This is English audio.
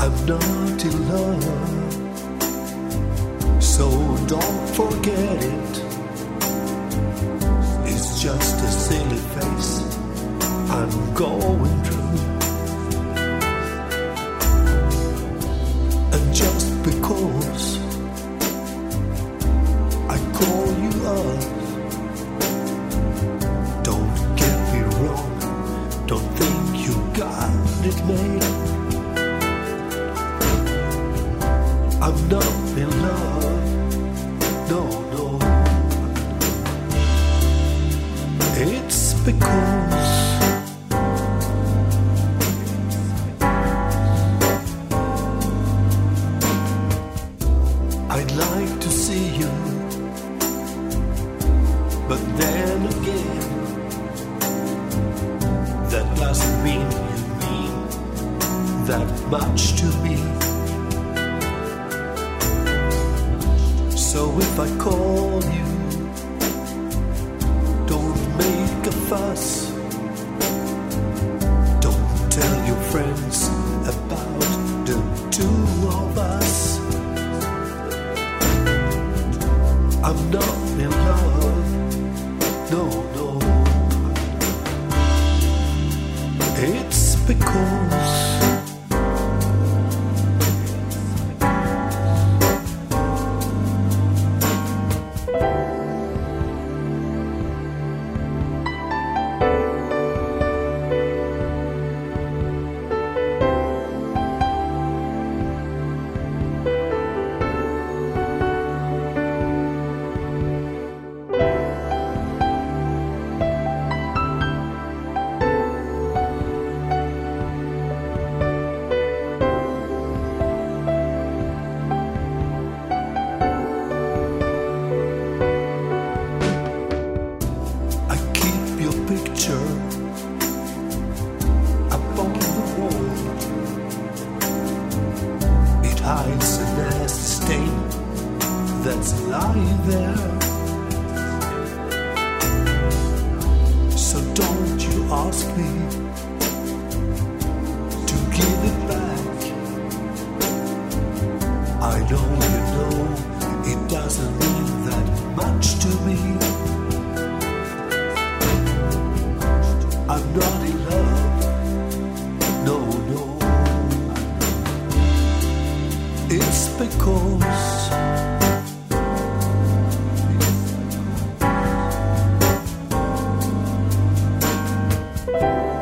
I'm not in love, so don't forget it. I'm not in love, no, no. It's because I'd like to see you, but then again, that doesn't mean you mean that much to me. If I call you, don't make a fuss. Don't tell your friends about the two of us. I'm not in love, no, no. It's because. hides a nasty stain that's lying there. So don't you ask me to give it back. I know you know it doesn't mean that much to me. I'm not in love. Because. Thank